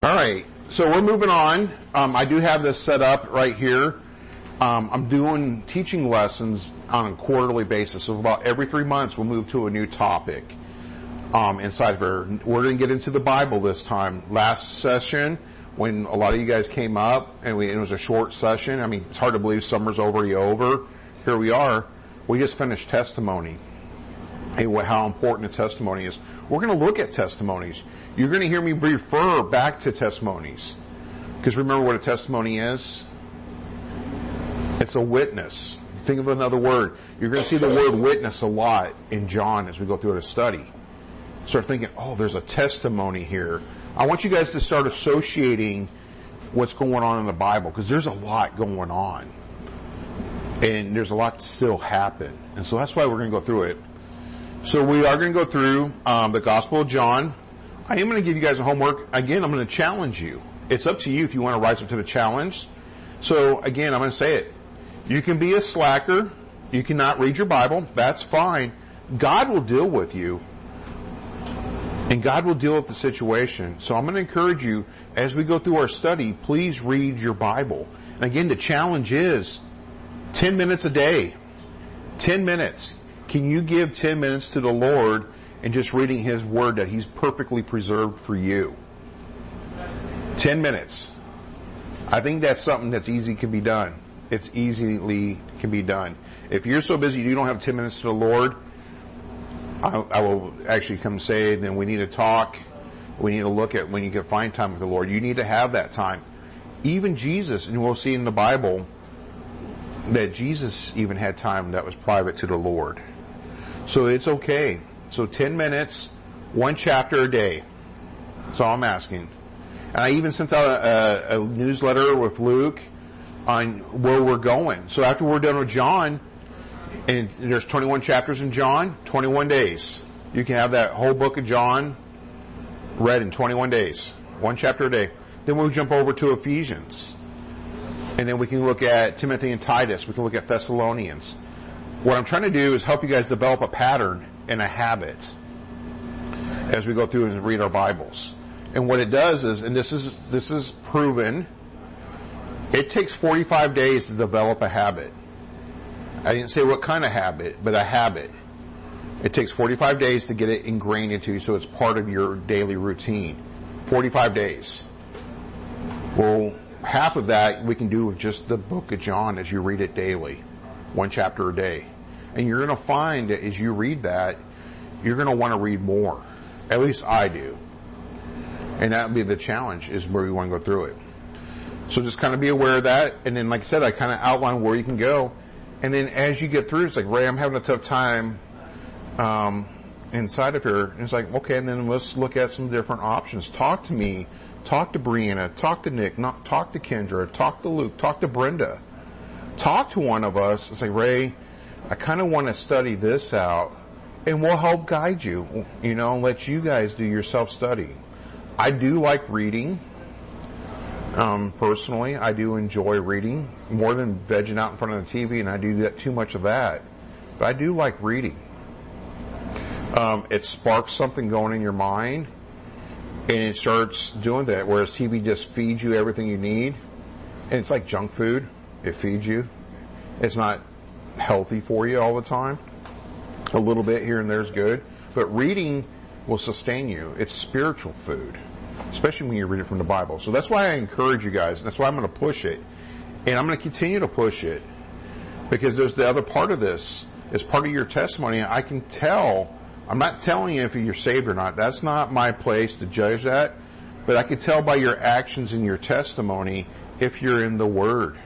All right, so we're moving on. Um, I do have this set up right here. Um, I'm doing teaching lessons on a quarterly basis. So about every three months, we'll move to a new topic um, inside of here. We're going to get into the Bible this time. Last session, when a lot of you guys came up, and we, it was a short session. I mean, it's hard to believe summer's already over. Here we are. We just finished testimony. Hey, how important a testimony is. We're going to look at testimonies. You're going to hear me refer back to testimonies. Because remember what a testimony is? It's a witness. Think of another word. You're going to see the word witness a lot in John as we go through the study. Start thinking, oh, there's a testimony here. I want you guys to start associating what's going on in the Bible because there's a lot going on. And there's a lot to still happen. And so that's why we're going to go through it. So we are going to go through um, the Gospel of John. I am going to give you guys a homework. Again, I'm going to challenge you. It's up to you if you want to rise up to the challenge. So again, I'm going to say it. You can be a slacker. You cannot read your Bible. That's fine. God will deal with you. And God will deal with the situation. So I'm going to encourage you as we go through our study, please read your Bible. And again, the challenge is 10 minutes a day. 10 minutes. Can you give 10 minutes to the Lord and just reading His Word that He's perfectly preserved for you. Ten minutes. I think that's something that's easy can be done. It's easily can be done. If you're so busy you don't have ten minutes to the Lord, I, I will actually come say, then we need to talk. We need to look at when you can find time with the Lord. You need to have that time. Even Jesus, and we'll see in the Bible that Jesus even had time that was private to the Lord. So it's okay. So 10 minutes, one chapter a day. That's all I'm asking. And I even sent out a, a, a newsletter with Luke on where we're going. So after we're done with John, and there's 21 chapters in John, 21 days. You can have that whole book of John read in 21 days. One chapter a day. Then we'll jump over to Ephesians. And then we can look at Timothy and Titus. We can look at Thessalonians. What I'm trying to do is help you guys develop a pattern and a habit as we go through and read our Bibles. And what it does is, and this is, this is proven, it takes 45 days to develop a habit. I didn't say what kind of habit, but a habit. It takes 45 days to get it ingrained into you so it's part of your daily routine. 45 days. Well, half of that we can do with just the book of John as you read it daily. One chapter a day. And you're going to find as you read that, you're going to want to read more. At least I do. And that would be the challenge is where you want to go through it. So just kind of be aware of that. And then, like I said, I kind of outline where you can go. And then as you get through, it's like, Ray, I'm having a tough time um, inside of here. And it's like, okay, and then let's look at some different options. Talk to me. Talk to Brianna. Talk to Nick. Not talk to Kendra. Talk to Luke. Talk to Brenda. Talk to one of us. It's like, Ray, I kind of want to study this out, and we'll help guide you, you know, and let you guys do your self study. I do like reading. Um, personally, I do enjoy reading more than vegging out in front of the TV, and I do that too much of that. But I do like reading. Um, it sparks something going in your mind, and it starts doing that. Whereas TV just feeds you everything you need, and it's like junk food. It feeds you. It's not healthy for you all the time. A little bit here and there is good, but reading will sustain you. It's spiritual food, especially when you read it from the Bible. So that's why I encourage you guys. That's why I'm going to push it, and I'm going to continue to push it because there's the other part of this. As part of your testimony, I can tell. I'm not telling you if you're saved or not. That's not my place to judge that. But I can tell by your actions and your testimony if you're in the Word.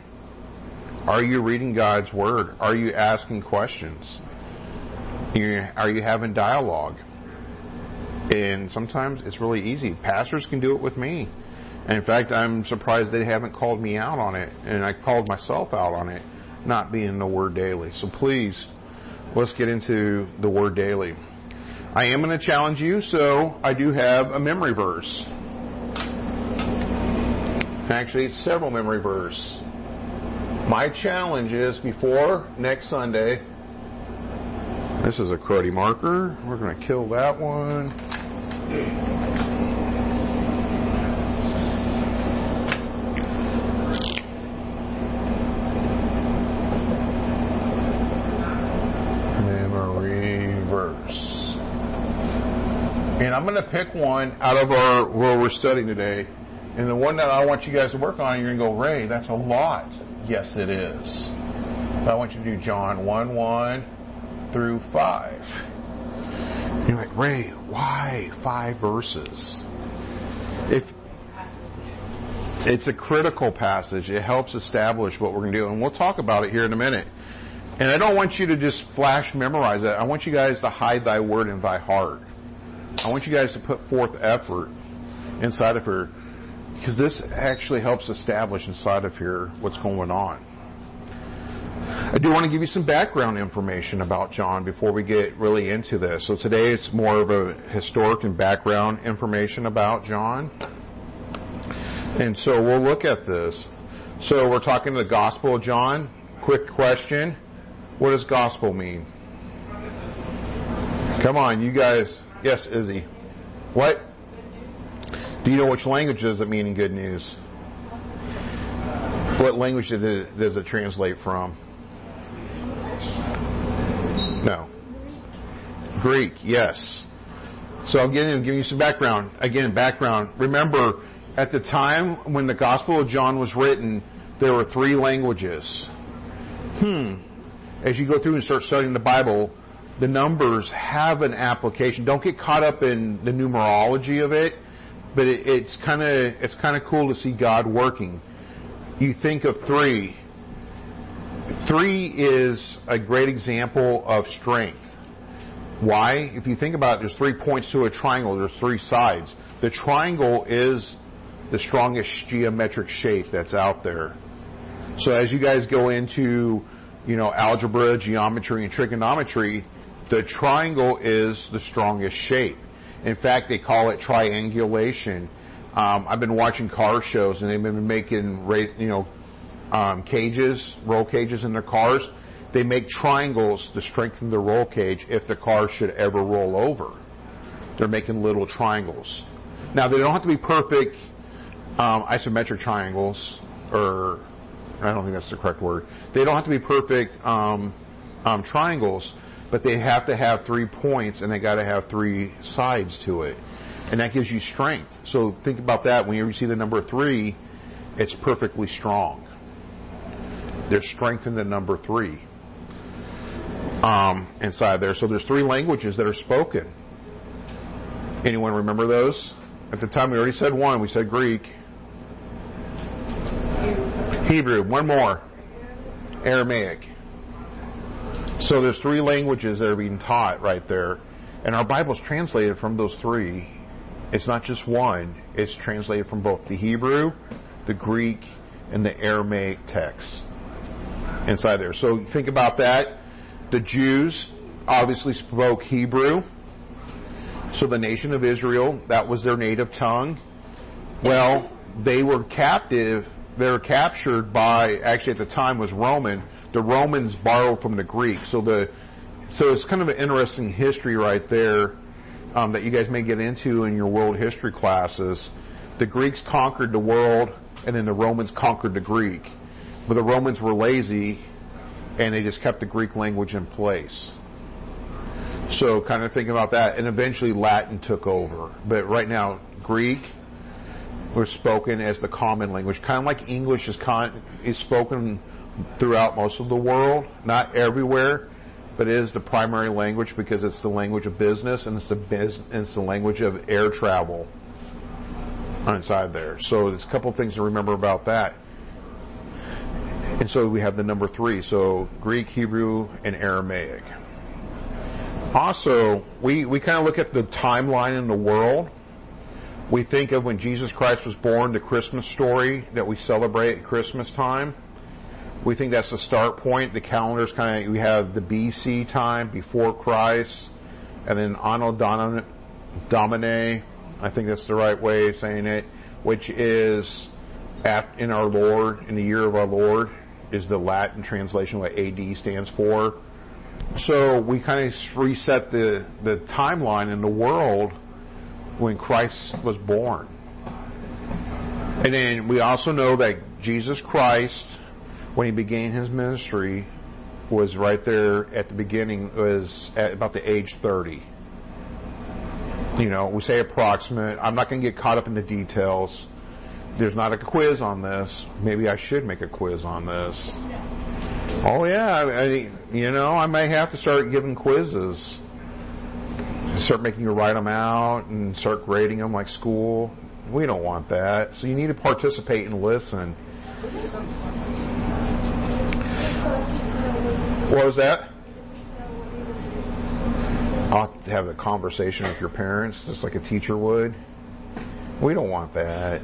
Are you reading God's Word? Are you asking questions? Are you having dialogue? And sometimes it's really easy. Pastors can do it with me. And in fact, I'm surprised they haven't called me out on it. And I called myself out on it, not being in the Word daily. So please, let's get into the Word daily. I am going to challenge you, so I do have a memory verse. Actually, it's several memory verse. My challenge is before next Sunday, this is a cruddy marker. We're going to kill that one. And I'm going to pick one out of our, where we're studying today, and the one that I want you guys to work on, you're going to go, Ray, that's a lot. Yes, it is. I want you to do John 1 1 through 5. You're like, Ray, why five verses? If it's a critical passage, it helps establish what we're going to do, and we'll talk about it here in a minute. And I don't want you to just flash memorize it. I want you guys to hide thy word in thy heart. I want you guys to put forth effort inside of here because this actually helps establish inside of here what's going on. I do want to give you some background information about John before we get really into this. So today it's more of a historic and background information about John. And so we'll look at this. So we're talking the Gospel of John. Quick question. What does gospel mean? Come on, you guys. Yes, Izzy. What? Do you know which language does it mean in good news? What language does it, translate from? No. Greek, yes. So I'm giving, giving you some background. Again, background. Remember, at the time when the Gospel of John was written, there were three languages. Hmm. As you go through and start studying the Bible, the numbers have an application. Don't get caught up in the numerology of it, but it, it's kind of it's kind of cool to see God working. You think of three. Three is a great example of strength. Why? If you think about it, there's three points to a triangle. There's three sides. The triangle is the strongest geometric shape that's out there. So as you guys go into, you know, algebra, geometry, and trigonometry, the triangle is the strongest shape. In fact, they call it triangulation. Um, I've been watching car shows and they've been making, you know, um, cages, roll cages in their cars. They make triangles to strengthen the roll cage if the car should ever roll over. They're making little triangles. Now they don't have to be perfect um, isometric triangles, or I don't think that's the correct word. They don't have to be perfect um, um, triangles, but they have to have three points and they got to have three sides to it, and that gives you strength. So think about that when you see the number three, it's perfectly strong. There's strength in the number three um, inside there. So there's three languages that are spoken. Anyone remember those? At the time we already said one, we said Greek. Hebrew, one more. Aramaic. So there's three languages that are being taught right there. And our Bible's translated from those three. It's not just one. It's translated from both the Hebrew, the Greek, and the Aramaic texts inside there. So think about that. The Jews obviously spoke Hebrew. So the nation of Israel, that was their native tongue. Well, they were captive, they were captured by, actually at the time was Roman. The Romans borrowed from the Greeks. So the, so it's kind of an interesting history right there, um, that you guys may get into in your world history classes. The Greeks conquered the world and then the Romans conquered the Greek. But the Romans were lazy and they just kept the Greek language in place. So kind of think about that. And eventually Latin took over. But right now, Greek was spoken as the common language. Kind of like English is, con- is spoken throughout most of the world. Not everywhere, but it is the primary language because it's the language of business and it's the, biz- it's the language of air travel inside there. So there's a couple things to remember about that. And so we have the number three. So Greek, Hebrew, and Aramaic. Also, we, we kind of look at the timeline in the world. We think of when Jesus Christ was born, the Christmas story that we celebrate at Christmas time. We think that's the start point. The calendar's kind of, we have the BC time, before Christ, and then Anno Domini, I think that's the right way of saying it, which is in our Lord, in the year of our Lord, is the Latin translation what AD stands for. So we kind of reset the, the timeline in the world when Christ was born. And then we also know that Jesus Christ, when he began his ministry, was right there at the beginning, was at about the age 30. You know, we say approximate. I'm not going to get caught up in the details. There's not a quiz on this. Maybe I should make a quiz on this. Oh yeah, I, you know, I may have to start giving quizzes. Start making you write them out and start grading them like school. We don't want that. So you need to participate and listen. What was that? I'll have a conversation with your parents, just like a teacher would. We don't want that.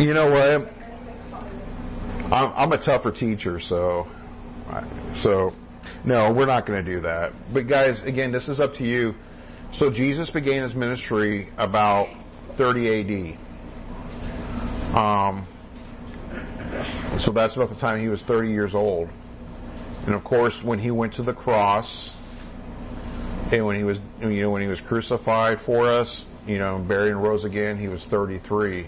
You know what? I'm, I'm a tougher teacher, so so no, we're not going to do that. But guys, again, this is up to you. So Jesus began his ministry about 30 AD. Um, so that's about the time he was 30 years old. And of course, when he went to the cross, and when he was, you know, when he was crucified for us, you know, buried and rose again, he was 33.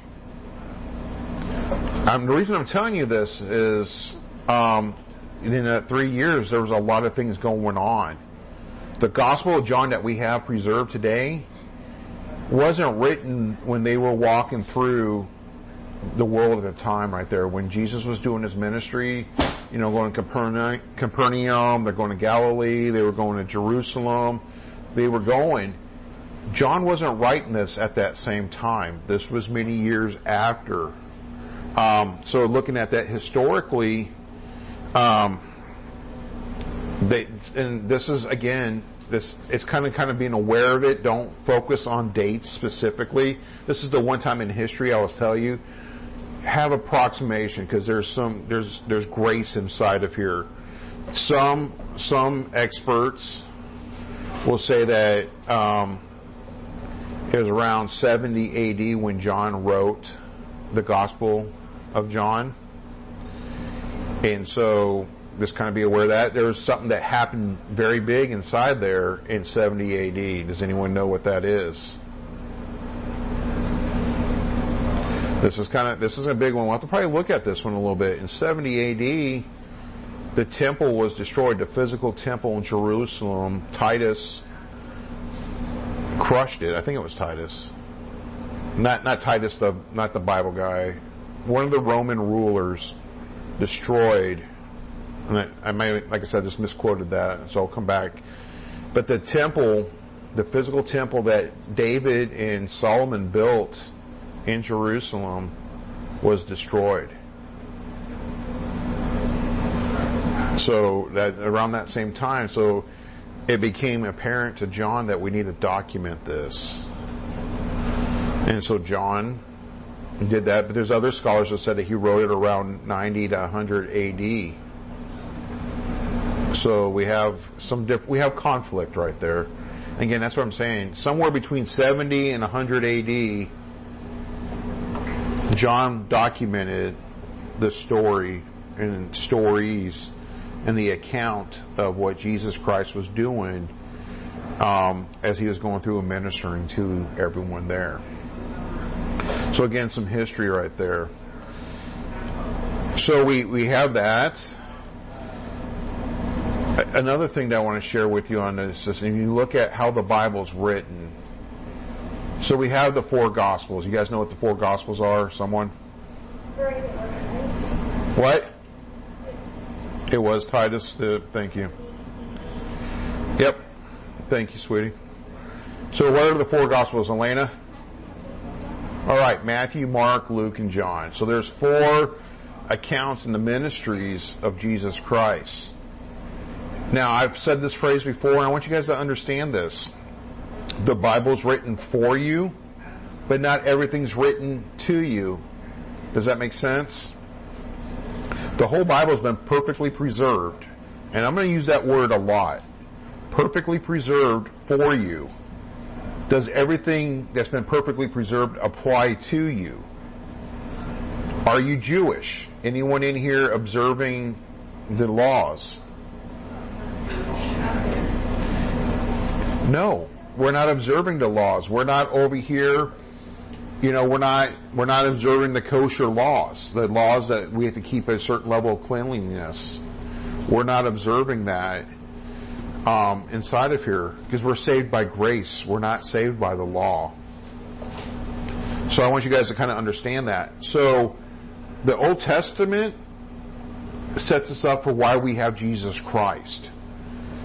Um, the reason I'm telling you this is, um, in that three years, there was a lot of things going on. The Gospel of John that we have preserved today wasn't written when they were walking through the world at the time right there. When Jesus was doing his ministry, you know, going to Capernaum, they're going to Galilee, they were going to Jerusalem, they were going. John wasn't writing this at that same time. This was many years after. Um, so looking at that historically, um, they, and this is again, this it's kind of kind of being aware of it. Don't focus on dates specifically. This is the one time in history I will tell you have approximation because there's some there's there's grace inside of here. Some some experts will say that um, it was around 70 AD when John wrote the Gospel of John. And so just kind of be aware of that. There was something that happened very big inside there in 70 AD. Does anyone know what that is? This is kind of, this is a big one. We'll have to probably look at this one a little bit. In 70 AD, the temple was destroyed, the physical temple in Jerusalem. Titus crushed it. I think it was Titus. Not, not Titus, the, not the Bible guy. One of the Roman rulers destroyed. And I, I may, like I said, just misquoted that, so I'll come back. But the temple, the physical temple that David and Solomon built in Jerusalem was destroyed. So that around that same time, so it became apparent to John that we need to document this. And so John did that, but there's other scholars that said that he wrote it around 90 to 100 AD. So we have some diff- we have conflict right there. Again, that's what I'm saying. Somewhere between 70 and 100 AD, John documented the story and stories and the account of what Jesus Christ was doing um, as he was going through and ministering to everyone there. So again, some history right there. So we, we have that. Another thing that I want to share with you on this is if you look at how the Bible's written. So we have the four Gospels. You guys know what the four Gospels are? Someone? What? It was Titus. Uh, thank you. Yep. Thank you, sweetie. So what are the four Gospels, Elena? All right, Matthew, Mark, Luke, and John. So there's four accounts in the ministries of Jesus Christ. Now, I've said this phrase before, and I want you guys to understand this. The Bible's written for you, but not everything's written to you. Does that make sense? The whole Bible's been perfectly preserved, and I'm going to use that word a lot. Perfectly preserved for you does everything that's been perfectly preserved apply to you? Are you Jewish? Anyone in here observing the laws? No, we're not observing the laws. We're not over here, you know, we're not, we're not observing the kosher laws, the laws that we have to keep a certain level of cleanliness. We're not observing that. um, inside of here because we're saved by grace. We're not saved by the law. So I want you guys to kind of understand that. So the Old Testament sets us up for why we have Jesus Christ.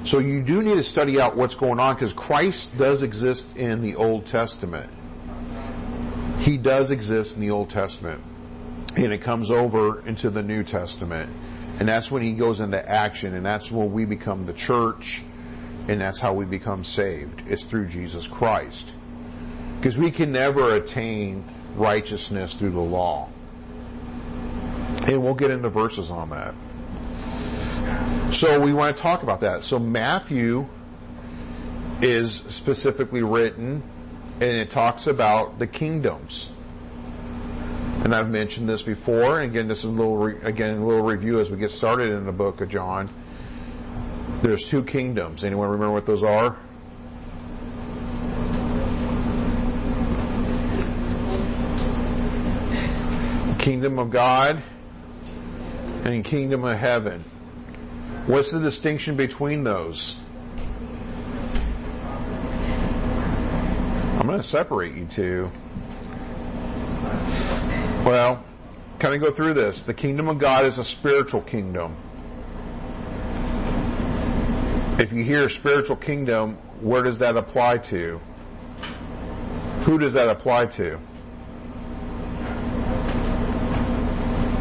So you do need to study out what's going on because Christ does exist in the Old Testament. He does exist in the Old Testament. And it comes over into the New Testament. And that's when he goes into action and that's when we become the church and that's how we become saved. It's through Jesus Christ. Because we can never attain righteousness through the law. And we'll get into verses on that. So we want to talk about that. So Matthew is specifically written and it talks about the kingdoms. And I've mentioned this before, and again, this is a little, re- again, a little review as we get started in the book of John. There's two kingdoms. Anyone remember what those are? Kingdom of God and kingdom of heaven. What's the distinction between those? I'm going to separate you two. Well, kind of go through this. The kingdom of God is a spiritual kingdom. If you hear spiritual kingdom, where does that apply to? Who does that apply to?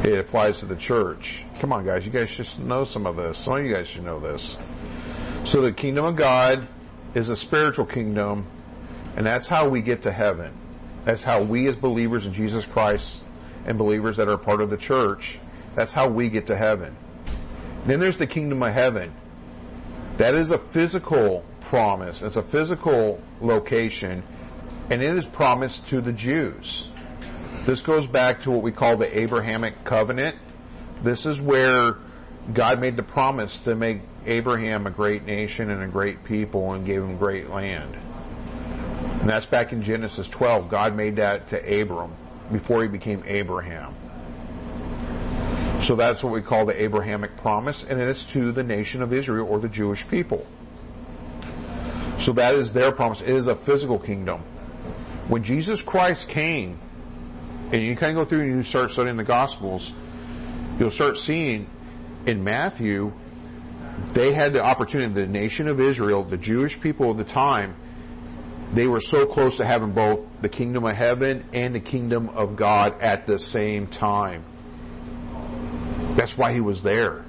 It applies to the church. Come on, guys. You guys should know some of this. Some of you guys should know this. So the kingdom of God is a spiritual kingdom, and that's how we get to heaven. That's how we as believers in Jesus Christ and believers that are part of the church, that's how we get to heaven. Then there's the kingdom of heaven. That is a physical promise. It's a physical location, and it is promised to the Jews. This goes back to what we call the Abrahamic covenant. This is where God made the promise to make Abraham a great nation and a great people and gave him great land. And that's back in Genesis 12. God made that to Abram before he became Abraham. So that's what we call the Abrahamic promise, and it's to the nation of Israel or the Jewish people. So that is their promise. It is a physical kingdom. When Jesus Christ came, and you kind of go through and you start studying the Gospels, you'll start seeing in Matthew, they had the opportunity, the nation of Israel, the Jewish people of the time, they were so close to having both the kingdom of heaven and the kingdom of God at the same time. That's why he was there.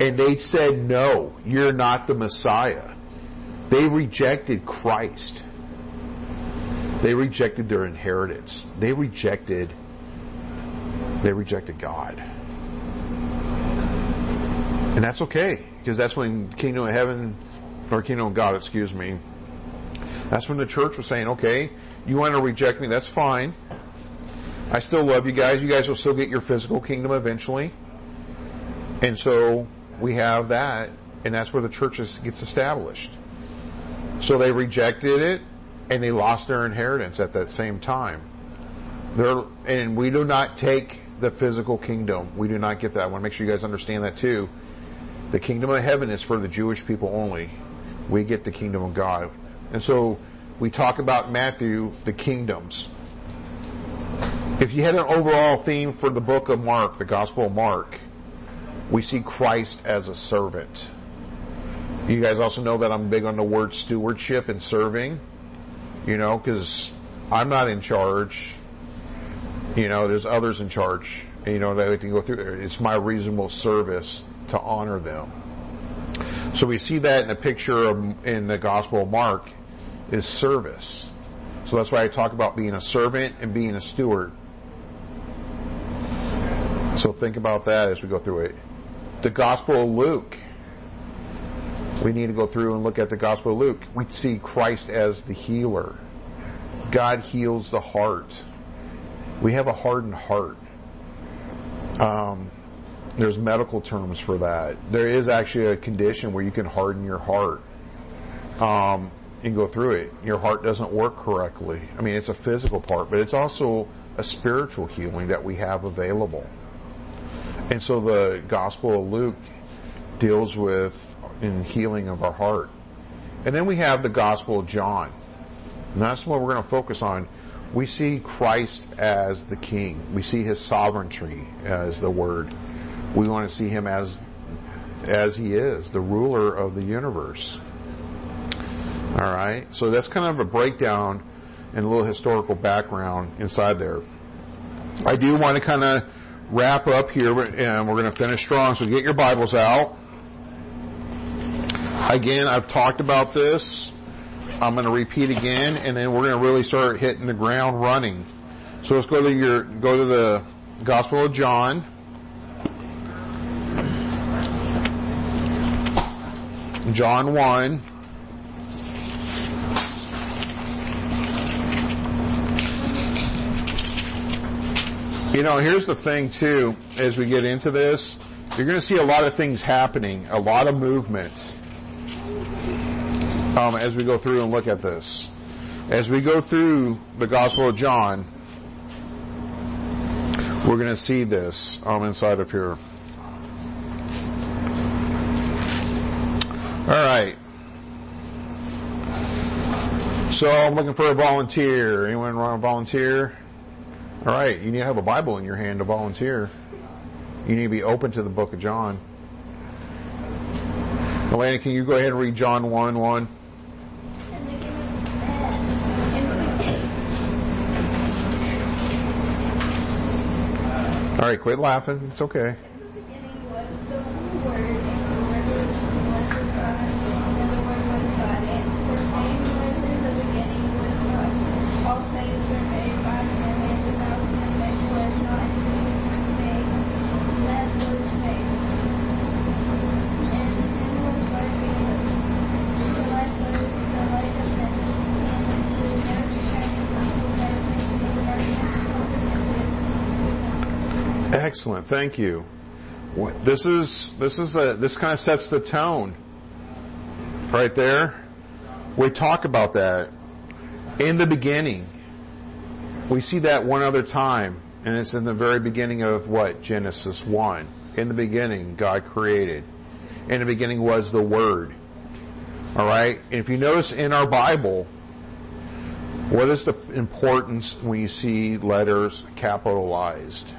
And they said, no, you're not the Messiah. They rejected Christ. They rejected their inheritance. They rejected, they rejected God. And that's okay, because that's when kingdom of heaven, or kingdom of God, excuse me, that's when the church was saying, okay, you want to reject me, that's fine. I still love you guys. You guys will still get your physical kingdom eventually. And so we have that, and that's where the church gets established. So they rejected it, and they lost their inheritance at that same time. They're, and we do not take the physical kingdom. We do not get that. I want to make sure you guys understand that too. The kingdom of heaven is for the Jewish people only. We get the kingdom of God. And so we talk about Matthew, the kingdoms. If you had an overall theme for the book of Mark, the Gospel of Mark, we see Christ as a servant. You guys also know that I'm big on the word stewardship and serving, you know, because I'm not in charge. You know, there's others in charge. You know, they can go through. It's my reasonable service to honor them. So we see that in a picture of, in the Gospel of Mark is service. So that's why I talk about being a servant and being a steward. So think about that as we go through it. The Gospel of Luke. We need to go through and look at the Gospel of Luke. We see Christ as the healer. God heals the heart. We have a hardened heart. Um, there's medical terms for that. There is actually a condition where you can harden your heart. Um, and go through it. Your heart doesn't work correctly. I mean, it's a physical part, but it's also a spiritual healing that we have available. And so the Gospel of Luke deals with in healing of our heart. And then we have the Gospel of John. And that's what we're going to focus on. We see Christ as the King. We see His sovereignty as the Word. We want to see Him as, as He is, the ruler of the universe. Alright? So that's kind of a breakdown and a little historical background inside there. I do want to kind of wrap up here and we're going to finish strong. So get your Bibles out. Again, I've talked about this. I'm going to repeat again, and then we're going to really start hitting the ground running. So let's go to your go to the Gospel of John. John 1. You know, here's the thing too, as we get into this, you're going to see a lot of things happening, a lot of movements um, as we go through and look at this. As we go through the Gospel of John, we're going to see this um, inside of here. All right. So I'm looking for a volunteer. Anyone want to volunteer? All right. You need to have a Bible in your hand to volunteer. You need to be open to the book of John. Elena, can you go ahead and read John 1 1? All right, quit laughing. It's okay. Excellent. Thank you. This is this is a this kind of sets the tone. Right there. We talk about that in the beginning. We see that one other time, and it's in the very beginning of what Genesis one. In the beginning, God created. In the beginning was the Word. All right. And if you notice in our Bible, what is the importance when you see letters capitalized?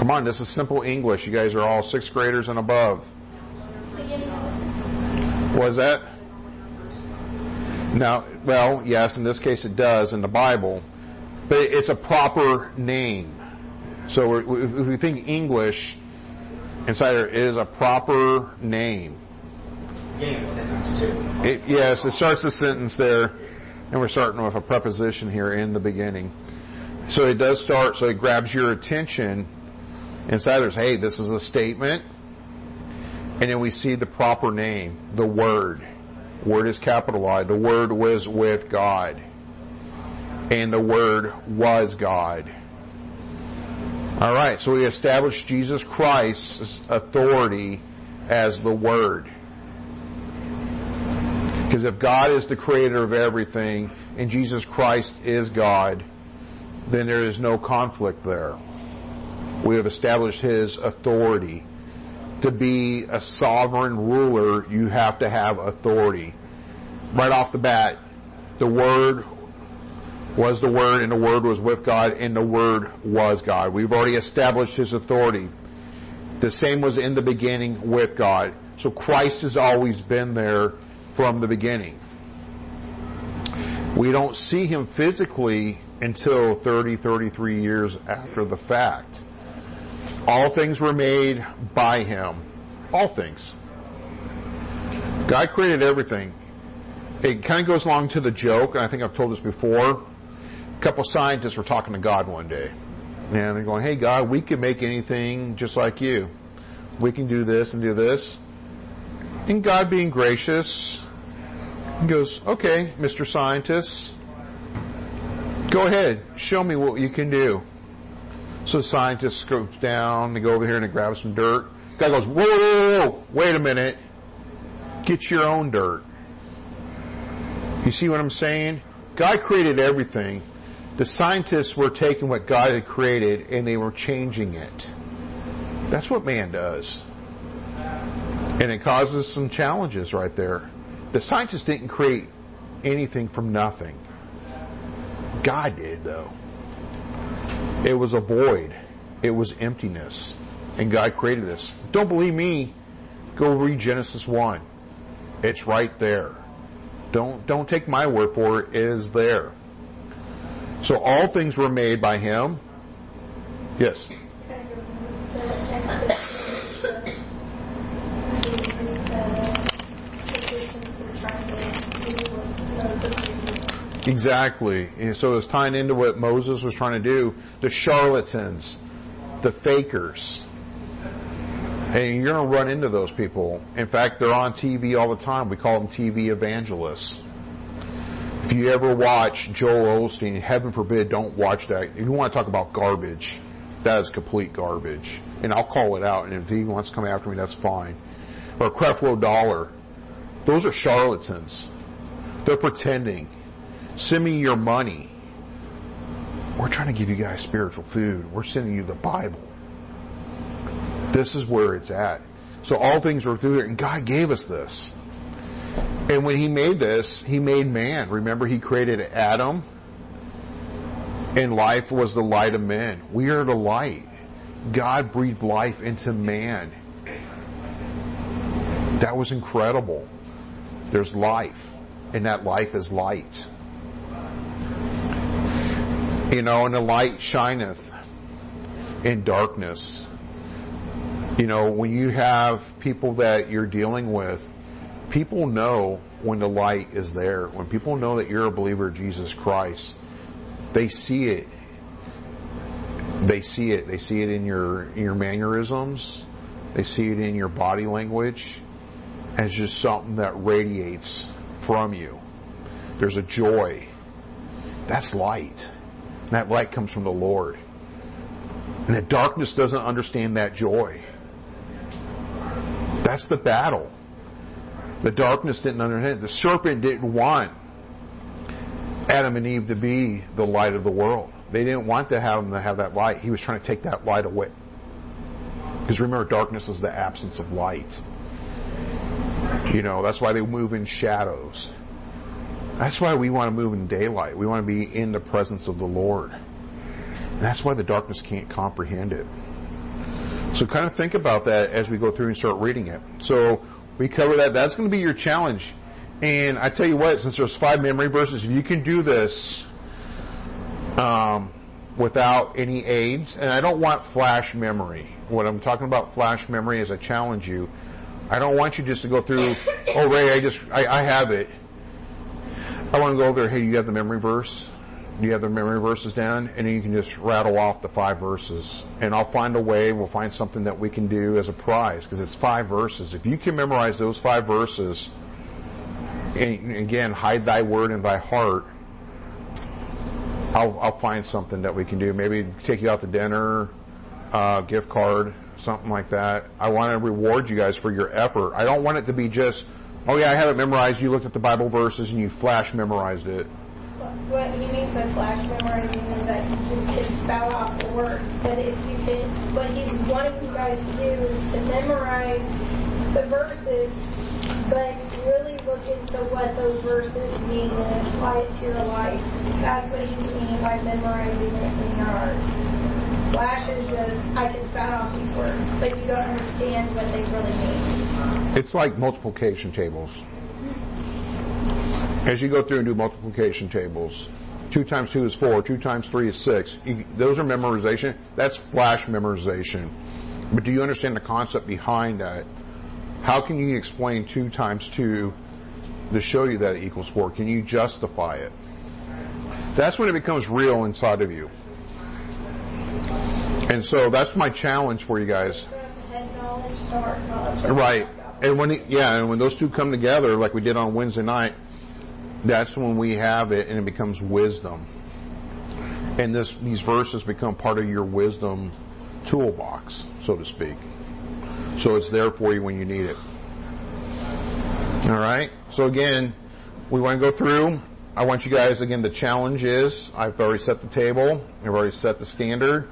Come on, this is simple English. You guys are all sixth graders and above. Was that? Now, well, yes, in this case it does in the Bible, but it's a proper name. So if we think English, insider is a proper name. It, yes, it starts the sentence there, and we're starting with a preposition here in the beginning. So it does start, so it grabs your attention Inside there's, hey, this is a statement. And then we see the proper name, the Word. Word is capitalized. The Word was with God. And the Word was God. Alright, so we established Jesus Christ's authority as the Word. Because if God is the creator of everything and Jesus Christ is God, then there is no conflict there we have established his authority. To be a sovereign ruler, you have to have authority. Right off the bat, the Word was the Word, and the Word was with God, and the Word was God. We've already established his authority. The same was in the beginning with God. So Christ has always been there from the beginning. We don't see him physically until 30, 33 years after the fact. All things were made by him. All things. God created everything. It kind of goes along to the joke, and I think I've told this before. A couple scientists were talking to God one day. And they're going, hey God, we can make anything just like you. We can do this and do this. And God being gracious, goes, okay, Mr. Scientist, go ahead, show me what you can do. So scientist scoops down, they go over here and they grab some dirt. Guy goes, whoa, whoa, whoa, wait a minute. Get your own dirt. You see what I'm saying? God created everything. The scientists were taking what God had created and they were changing it. That's what man does. And it causes some challenges right there. The scientists didn't create anything from nothing. God did, though. It was a void. It was emptiness. And God created this. Don't believe me? Go read Genesis 1. It's right there. Don't, don't take my word for it. It is there. So all things were made by Him. Yes. Exactly. And so it's tying into what Moses was trying to do. The charlatans, the fakers. And you're going to run into those people. In fact, they're on TV all the time. We call them TV evangelists. If you ever watch Joel Osteen, heaven forbid, don't watch that. If you want to talk about garbage, that is complete garbage. And I'll call it out. And if he wants to come after me, that's fine. Or Creflo Dollar. Those are charlatans. They're pretending. Send me your money. We're trying to give you guys spiritual food. We're sending you the Bible. This is where it's at. So all things are through there, and God gave us this. And when He made this, He made man. Remember, He created Adam, and life was the light of men. We are the light. God breathed life into man. That was incredible. There's life, and that life is light. You know, and the light shineth in darkness. You know, when you have people that you're dealing with, people know when the light is there. When people know that you're a believer of Jesus Christ, they see it. They see it. They see it in your your mannerisms. They see it in your body language as just something that radiates from you. There's a joy. That's light. And that light comes from the Lord. And the darkness doesn't understand that joy. That's the battle. The darkness didn't understand. The serpent didn't want Adam and Eve to be the light of the world. They didn't want to have them to have that light. He was trying to take that light away. Because remember, darkness is the absence of light. You know, that's why they move in shadows. That's why we want to move in daylight. We want to be in the presence of the Lord. And that's why the darkness can't comprehend it. So kind of think about that as we go through and start reading it. So we cover that. That's going to be your challenge. And I tell you what, since there's five memory verses, you can do this um, without any aids, and I don't want flash memory. What I'm talking about flash memory is I challenge you. I don't want you just to go through, oh Ray, I just, I, I have it. I want to go over there. Hey, you have the memory verse? You have the memory verses down? And you can just rattle off the five verses. And I'll find a way. We'll find something that we can do as a prize because it's five verses. If you can memorize those five verses, and again, hide thy word in thy heart, I'll, I'll find something that we can do. Maybe take you out to dinner, uh, gift card, something like that. I want to reward you guys for your effort. I don't want it to be just, Oh yeah, I have it memorized. You looked at the Bible verses and you flash memorized it. What he means by flash memorizing is that you just can spout off the words. But if you can, what he's wanting you guys to do is to memorize the verses, but really look into what those verses mean and apply it to your life. That's what he's meaning by memorizing it in your heart. Flash is just, I can spout off these words, but you don't understand what they really mean. It's like multiplication tables. As you go through and do multiplication tables, two times two is four, two times three is six. You, those are memorization. That's flash memorization. But do you understand the concept behind that? How can you explain two times two to show you that it equals four? Can you justify it? That's when it becomes real inside of you. And so that's my challenge for you guys. Right. And when, it, yeah, and when those two come together, like we did on Wednesday night, that's when we have it and it becomes wisdom. And this, these verses become part of your wisdom toolbox, so to speak. So it's there for you when you need it. All right. So again, we want to go through. I want you guys, again, the challenge is I've already set the table. I've already set the standard.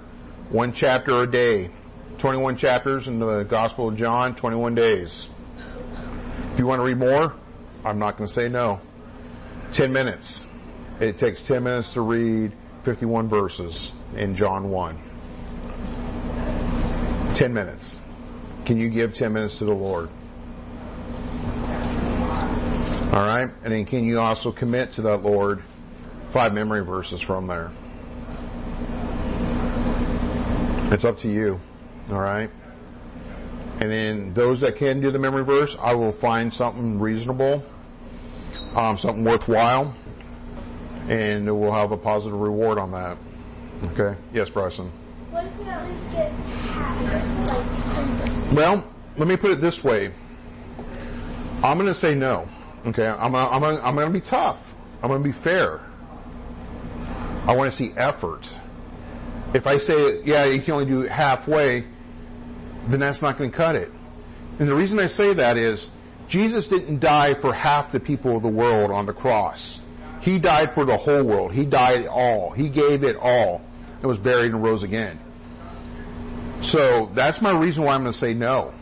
One chapter a day. 21 chapters in the Gospel of John, 21 days. If you want to read more, I'm not going to say no. 10 minutes. It takes 10 minutes to read 51 verses in John 1. 10 minutes. Can you give 10 minutes to the Lord? All right. And then can you also commit to that Lord five memory verses from there? It's up to you. All right. And then those that can do the memory verse, I will find something reasonable, um, something worthwhile, and we'll have a positive reward on that. Okay. Yes, Bryson. What if we at least get half? Well, let me put it this way. I'm going to say no. Okay, I'm gonna, I'm gonna, I'm to be tough. I'm to be fair. I want to see effort. If I say, yeah, you can only do halfway, then that's not going to cut it. And the reason I say that is, Jesus didn't die for half the people of the world on the cross. He died for the whole world. He died all. He gave it all. And was buried and rose again. So that's my reason why I'm going to say no.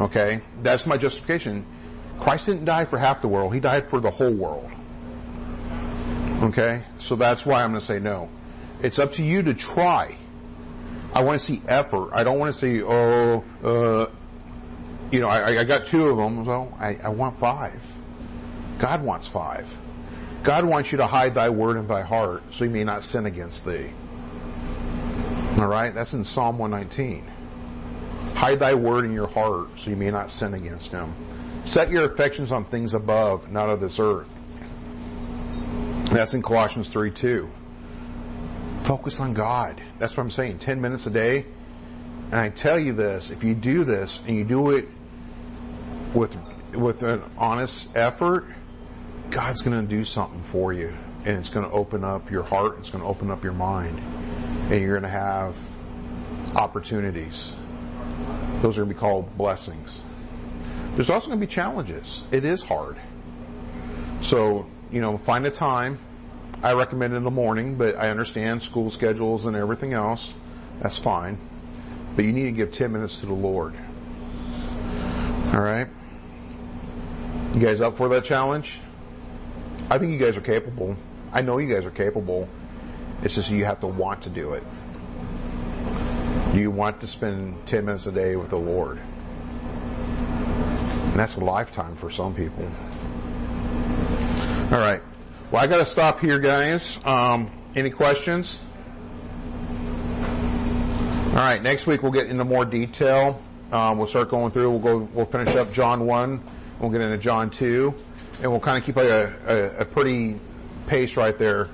Okay? That's my justification. Christ didn't die for half the world. He died for the whole world. Okay? So that's why I'm going to say no. It's up to you to try. I want to see effort. I don't want to see, oh, uh, you know, I, I got two of them, so I, I want five. God wants five. God wants you to hide thy word in thy heart so you may not sin against thee. All right? That's in Psalm 119. Hide thy word in your heart so you may not sin against him. Set your affections on things above, not of this earth. That's in Colossians 3 2. Focus on God. That's what I'm saying. 10 minutes a day. And I tell you this, if you do this and you do it with, with an honest effort, God's going to do something for you. And it's going to open up your heart. It's going to open up your mind. And you're going to have opportunities. Those are going to be called blessings. There's also going to be challenges. It is hard. So, you know, find a time. I recommend in the morning, but I understand school schedules and everything else. That's fine. But you need to give 10 minutes to the Lord. All right? You guys up for that challenge? I think you guys are capable. I know you guys are capable. It's just you have to want to do it. Do you want to spend 10 minutes a day with the Lord? And that's a lifetime for some people. All right. Well, I got to stop here, guys. Um, any questions? All right. Next week we'll get into more detail. Um, we'll start going through. We'll go. We'll finish up John one. We'll get into John two, and we'll kind of keep a, a, a pretty pace right there.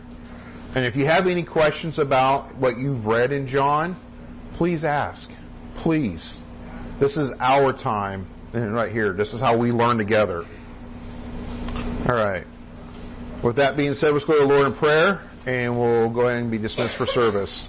And if you have any questions about what you've read in John, please ask. Please. This is our time and right here. This is how we learn together. All right. With that being said, let's go to the Lord in prayer and we'll go ahead and be dismissed for service.